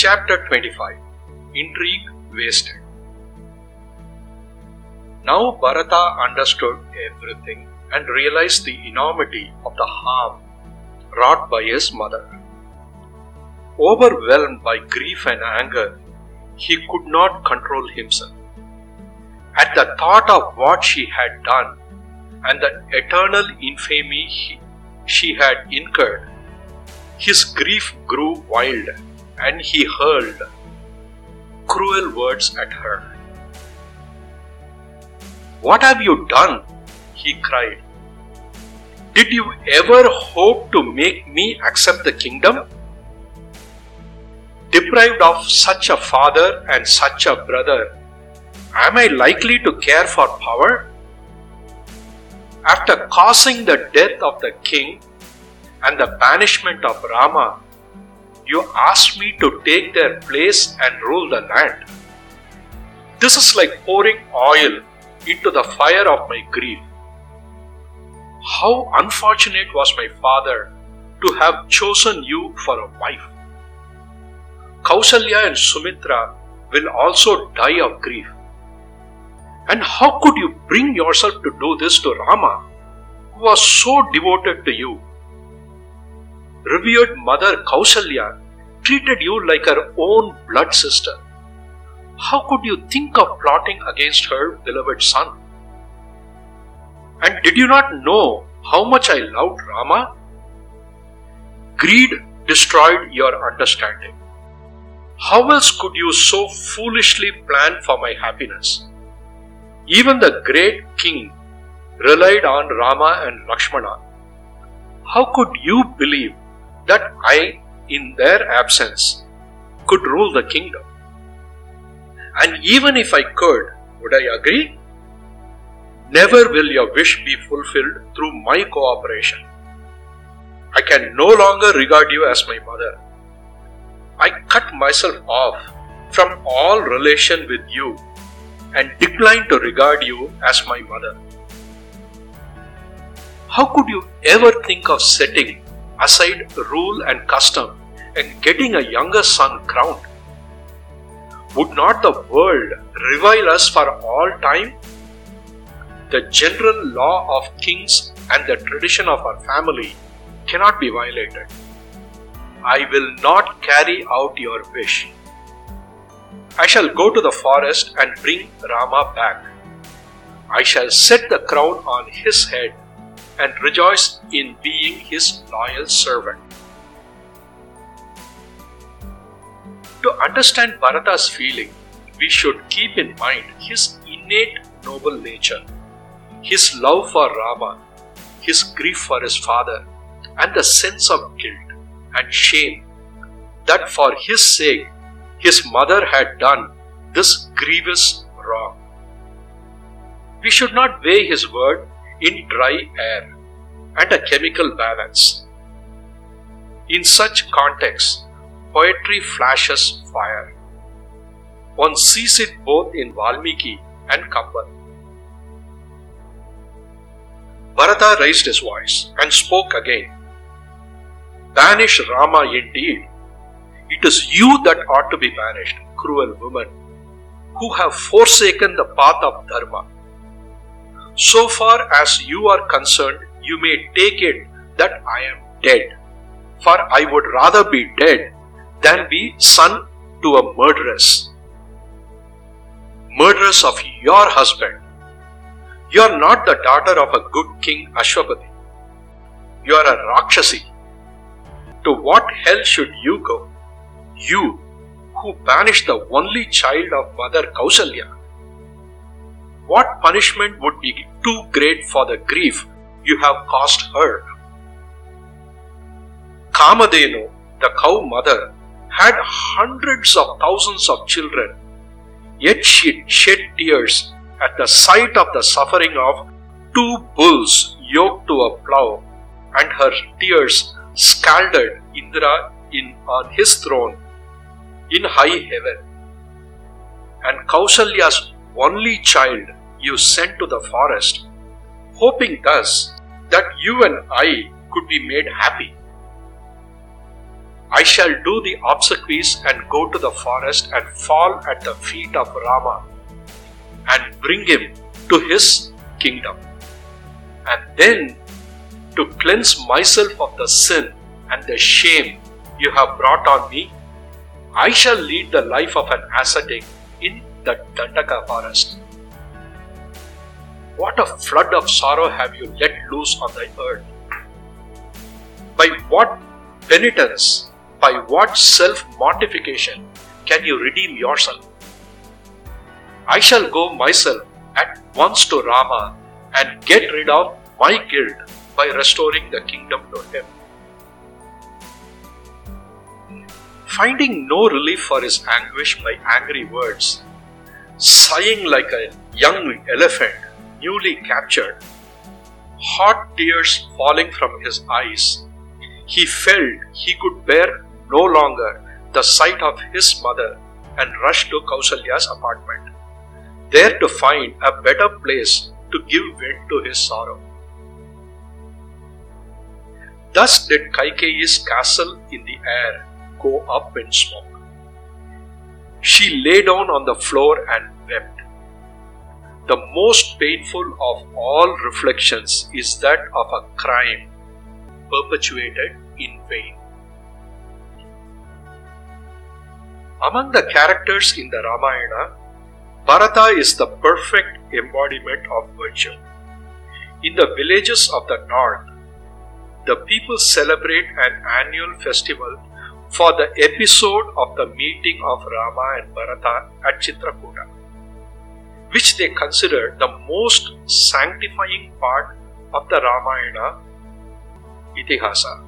Chapter 25 Intrigue Wasted Now Bharata understood everything and realized the enormity of the harm wrought by his mother. Overwhelmed by grief and anger, he could not control himself. At the thought of what she had done and the eternal infamy he, she had incurred, his grief grew wild and he hurled cruel words at her. What have you done? he cried. Did you ever hope to make me accept the kingdom? Deprived of such a father and such a brother, am I likely to care for power? After causing the death of the king and the banishment of Rama, you ask me to take their place and rule the land. This is like pouring oil into the fire of my grief. How unfortunate was my father to have chosen you for a wife. Kausalya and Sumitra will also die of grief. And how could you bring yourself to do this to Rama, who was so devoted to you? Revered mother Kausalya treated you like her own blood sister. How could you think of plotting against her beloved son? And did you not know how much I loved Rama? Greed destroyed your understanding. How else could you so foolishly plan for my happiness? Even the great king relied on Rama and Lakshmana. How could you believe that I, in their absence, could rule the kingdom? And even if I could, would I agree? Never will your wish be fulfilled through my cooperation. I can no longer regard you as my mother. I cut myself off from all relation with you and decline to regard you as my mother. How could you ever think of setting aside rule and custom and getting a younger son crowned? Would not the world revile us for all time? The general law of kings and the tradition of our family cannot be violated. I will not carry out your wish. I shall go to the forest and bring Rama back. I shall set the crown on his head and rejoice in being his loyal servant. To understand Bharata's feeling, we should keep in mind his innate noble nature, his love for Rama, his grief for his father, and the sense of guilt and shame that for his sake his mother had done this grievous wrong. We should not weigh his word in dry air and a chemical balance. In such contexts, poetry flashes fire. One sees it both in Valmiki and Kamban. Bharata raised his voice and spoke again. Banish Rama indeed. It is you that ought to be banished, cruel woman, who have forsaken the path of Dharma. So far as you are concerned, you may take it that I am dead, for I would rather be dead than be son to a murderess. Murderess of your husband. You are not the daughter of a good king Ashwapati. You are a Rakshasi. To what hell should you go? You who banished the only child of Mother Kausalya. What punishment would be too great for the grief you have caused her? Kamadhenu, the cow mother, had hundreds of thousands of children, yet she shed tears at the sight of the suffering of two bulls yoked to a plough, and her tears scalded Indra in on his throne in high heaven. And Kausalya's only child you sent to the forest, hoping thus that you and I could be made happy. I shall do the obsequies and go to the forest and fall at the feet of Rama and bring him to his kingdom. And then to cleanse myself of the sin and the shame you have brought on me, I shall lead the life of an ascetic in the Dandaka forest. What a flood of sorrow have you let loose on the earth! By what penitence, by what self mortification can you redeem yourself? I shall go myself at once to Rama and get rid of my guilt by restoring the kingdom to him. Finding no relief for his anguish by angry words, sighing like a young elephant newly captured, hot tears falling from his eyes, he felt he could bear no longer the sight of his mother and rushed to Kausalya's apartment, there to find a better place to give vent to his sorrow. Thus did Kaikeyi's castle in the air go up in smoke. She lay down on the floor and wept. The most painful of all reflections is that of a crime perpetuated in vain. Among the characters in the Ramayana, Bharata is the perfect embodiment of virtue. In the villages of the north, the people celebrate an annual festival for the episode of the meeting of Rama and Bharata at Chitrakuta, which they consider the most sanctifying part of the Ramayana Itihasa.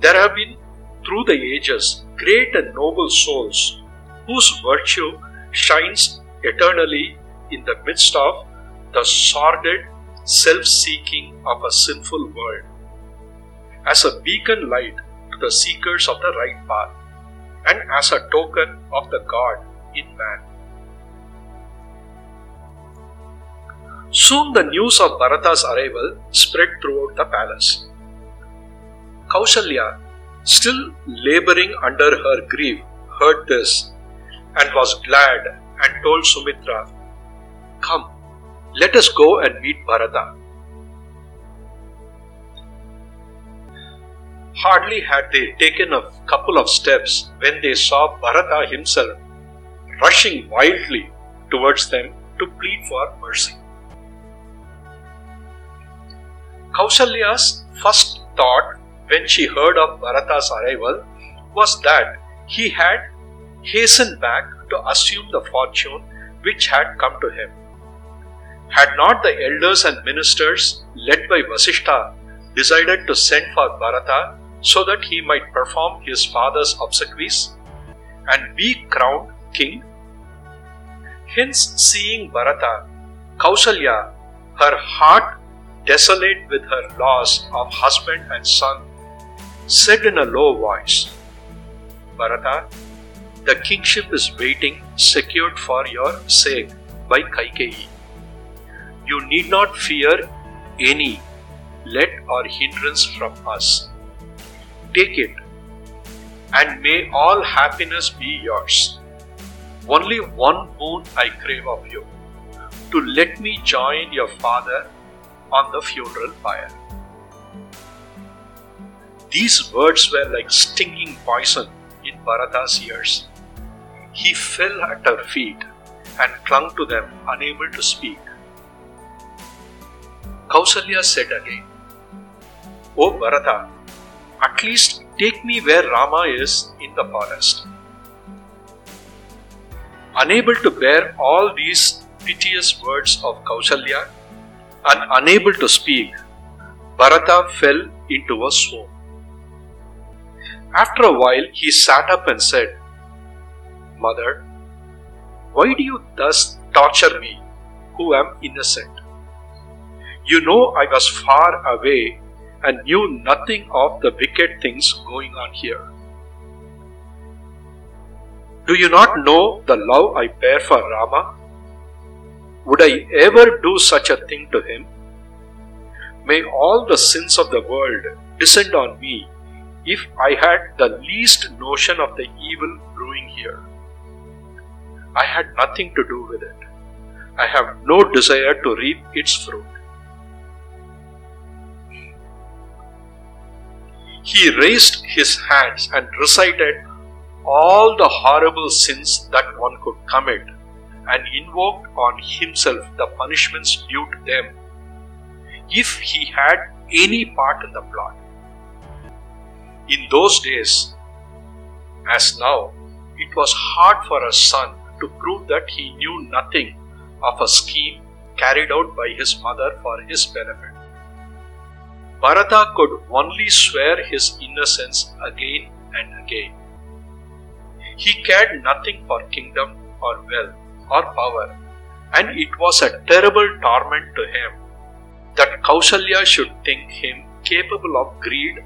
There have been, through the ages, great and noble souls whose virtue shines eternally in the midst of the sordid self seeking of a sinful world. As a beacon light to the seekers of the right path and as a token of the God in man. Soon the news of Bharata's arrival spread throughout the palace. Kausalya, still laboring under her grief, heard this and was glad and told Sumitra, Come, let us go and meet Bharata. Hardly had they taken a couple of steps when they saw Bharata himself rushing wildly towards them to plead for mercy. Kausalya's first thought when she heard of Bharata's arrival was that he had hastened back to assume the fortune which had come to him. Had not the elders and ministers, led by Vasishtha, decided to send for Bharata so that he might perform his father's obsequies and be crowned king? Hence, seeing Bharata, Kausalya, her heart desolate with her loss of husband and son, said in a low voice, Bharata, the kingship is waiting, secured for your sake by Kaikeyi. You need not fear any let or hindrance from us take it, and may all happiness be yours. Only one boon I crave of you to let me join your father on the funeral pyre. These words were like stinging poison in Bharata's ears. He fell at her feet and clung to them, unable to speak. Kausalya said again, O Bharata, at least take me where Rama is in the forest. Unable to bear all these piteous words of Kausalya and unable to speak, Bharata fell into a swoon. After a while, he sat up and said, Mother, why do you thus torture me, who am innocent? You know I was far away and knew nothing of the wicked things going on here. Do you not know the love I bear for Rama? Would I ever do such a thing to him? May all the sins of the world descend on me if I had the least notion of the evil brewing here. I had nothing to do with it. I have no desire to reap its fruit. He raised his hands and recited all the horrible sins that one could commit and invoked on himself the punishments due to them if he had any part in the plot. In those days, as now, it was hard for a son to prove that he knew nothing of a scheme carried out by his mother for his benefit. Bharata could only swear his innocence again and again. He cared nothing for kingdom or wealth or power, and it was a terrible torment to him that Kausalya should think him capable of greed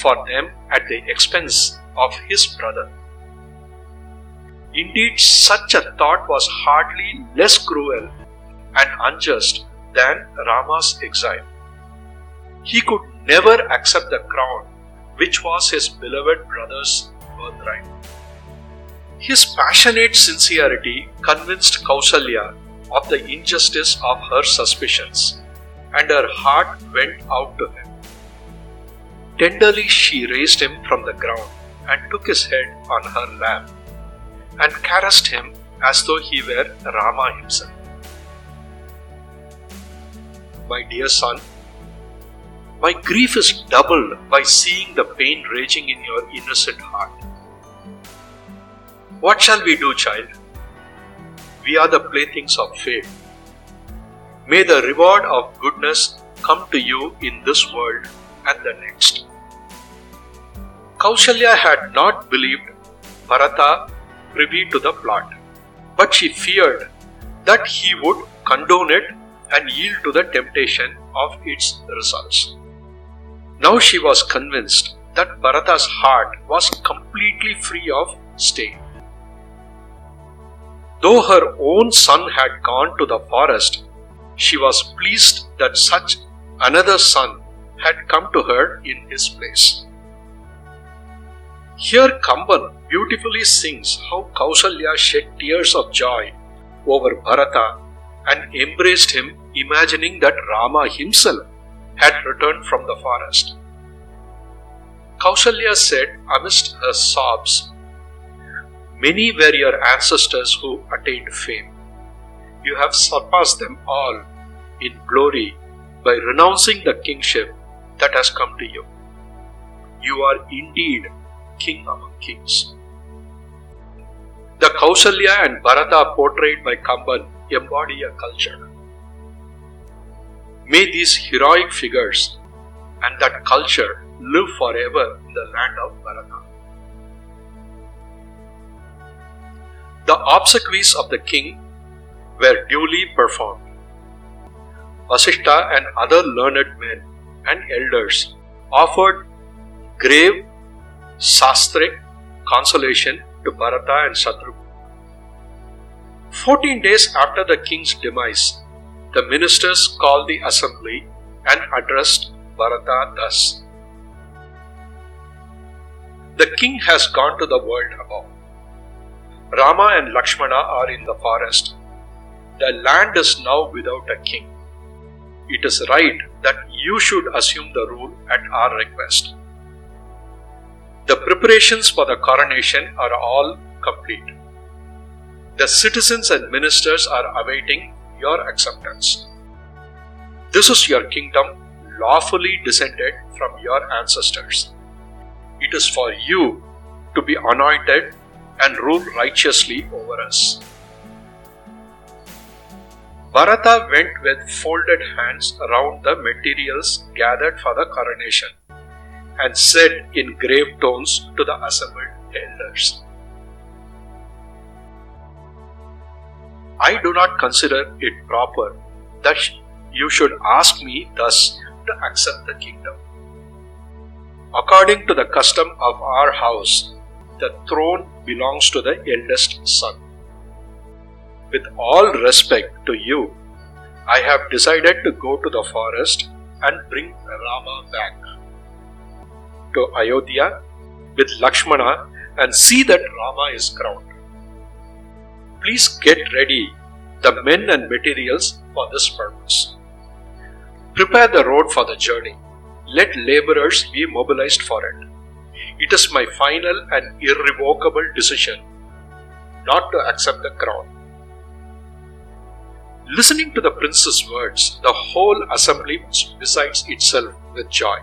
for them at the expense of his brother. Indeed, such a thought was hardly less cruel and unjust than Rama's exile. He could never accept the crown which was his beloved brother's birthright. His passionate sincerity convinced Kausalya of the injustice of her suspicions, and her heart went out to him. Tenderly she raised him from the ground and took his head on her lap and caressed him as though he were Rama himself. My dear son, my grief is doubled by seeing the pain raging in your innocent heart. What shall we do, child? We are the playthings of fate. May the reward of goodness come to you in this world and the next. Kausalya had not believed Bharata privy to the plot, but she feared that he would condone it and yield to the temptation of its results. Now she was convinced that Bharata's heart was completely free of stain. Though her own son had gone to the forest, she was pleased that such another son had come to her in his place. Here Kamban beautifully sings how Kausalya shed tears of joy over Bharata and embraced him, imagining that Rama himself had returned from the forest. Kausalya said amidst her sobs, Many were your ancestors who attained fame. You have surpassed them all in glory by renouncing the kingship that has come to you. You are indeed king among kings. The Kausalya and Bharata portrayed by Kamban embody a culture. May these heroic figures and that culture live forever in the land of Bharata. The obsequies of the king were duly performed. Vasishta and other learned men and elders offered grave sastric consolation to Bharata and Shatrugna. Fourteen days after the king's demise, the ministers called the assembly and addressed Bharata thus The king has gone to the world above. Rama and Lakshmana are in the forest. The land is now without a king. It is right that you should assume the rule at our request. The preparations for the coronation are all complete. The citizens and ministers are awaiting your acceptance. This is your kingdom, lawfully descended from your ancestors. It is for you to be anointed and rule righteously over us. Bharata went with folded hands around the materials gathered for the coronation and said in grave tones to the assembled elders I do not consider it proper that you should ask me thus to accept the kingdom. According to the custom of our house, the throne belongs to the eldest son. With all respect to you, I have decided to go to the forest and bring Rama back. to Ayodhya with Lakshmana and see that Rama is crowned. Please get ready the men and materials for this purpose. Prepare the road for the journey. Let laborers be mobilized for it. It is my final and irrevocable decision not to accept the crown. Listening to the prince's words, the whole assembly besides itself with joy.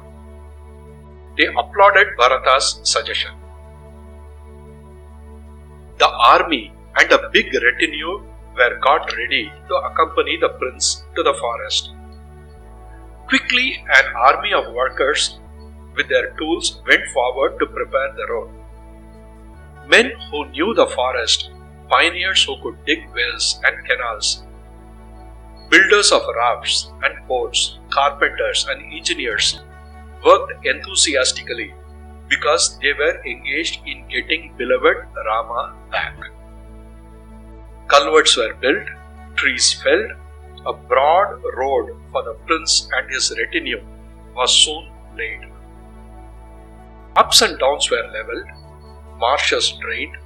They applauded Bharata's suggestion. The army and a big retinue were got ready to accompany the prince to the forest. Quickly, an army of workers with their tools went forward to prepare the road. Men who knew the forest, pioneers who could dig wells and canals, builders of rafts and boats, carpenters and engineers worked enthusiastically because they were engaged in getting beloved Rama back. Culverts were built, trees felled, a broad road for the prince and his retinue was soon laid. Ups and downs were leveled, marshes drained,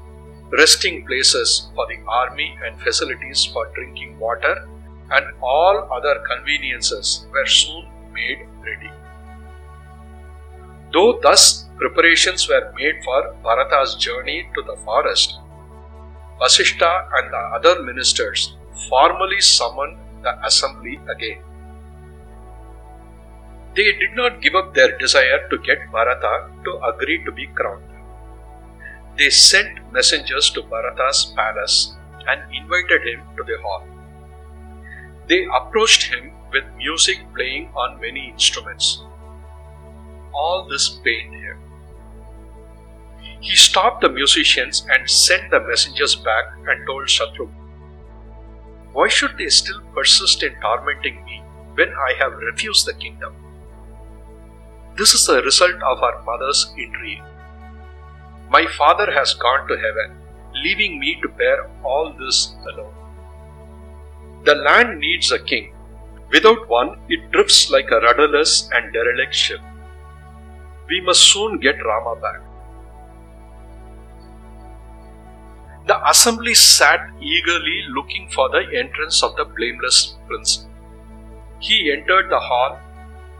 resting places for the army and facilities for drinking water, and all other conveniences were soon made ready. Though thus preparations were made for Bharata's journey to the forest, Vasishta and the other ministers formally summoned the assembly again. They did not give up their desire to get Bharata to agree to be crowned. They sent messengers to Bharata's palace and invited him to the hall. They approached him with music playing on many instruments. All this pained him. He stopped the musicians and sent the messengers back and told Shatrugna, Why should they still persist in tormenting me when I have refused the kingdom? This is the result of our mother's intrigue. My father has gone to heaven, leaving me to bear all this alone. The land needs a king. Without one, it drifts like a rudderless and derelict ship. We must soon get Rama back. The assembly sat eagerly looking for the entrance of the blameless prince. He entered the hall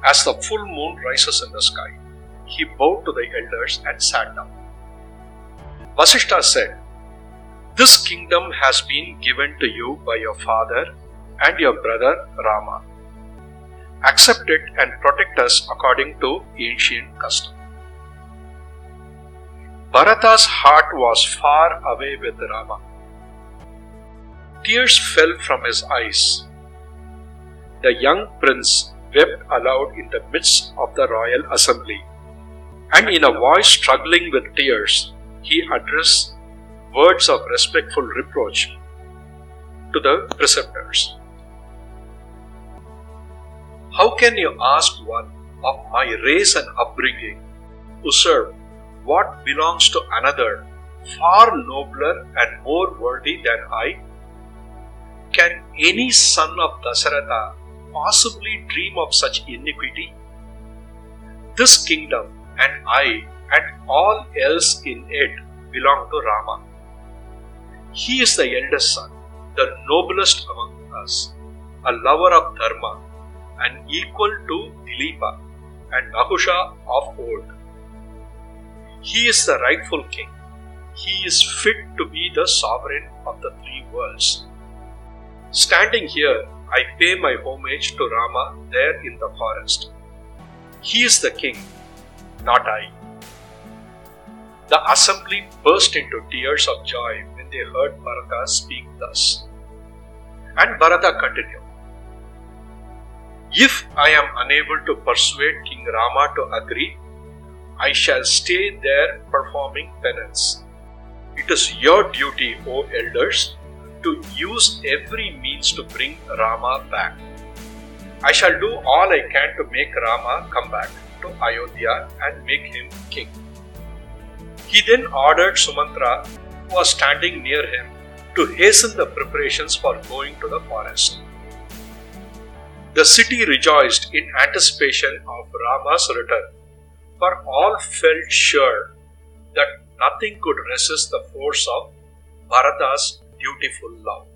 as the full moon rises in the sky. He bowed to the elders and sat down. Vasishta said, This kingdom has been given to you by your father and your brother Rama. Accept it and protect us according to ancient custom. Bharata's heart was far away with Rama. Tears fell from his eyes. The young prince wept aloud in the midst of the royal assembly, and in a voice struggling with tears, he addressed words of respectful reproach to the preceptors. How can you ask one of my race and upbringing to serve what belongs to another far nobler and more worthy than I? Can any son of Dasaratha possibly dream of such iniquity? This kingdom and I and all else in it belong to Rama. He is the eldest son, the noblest among us, a lover of Dharma, and equal to Dilipa and Nahusha of old. He is the rightful king. He is fit to be the sovereign of the three worlds. Standing here, I pay my homage to Rama there in the forest. He is the king, not I. The assembly burst into tears of joy they heard Bharata speak thus. And Bharata continued If I am unable to persuade King Rama to agree, I shall stay there performing penance. It is your duty, O elders, to use every means to bring Rama back. I shall do all I can to make Rama come back to Ayodhya and make him king. He then ordered Sumantra, was standing near him, to hasten the preparations for going to the forest. The city rejoiced in anticipation of Rama's return for all felt sure that nothing could resist the force of Bharata's dutiful love.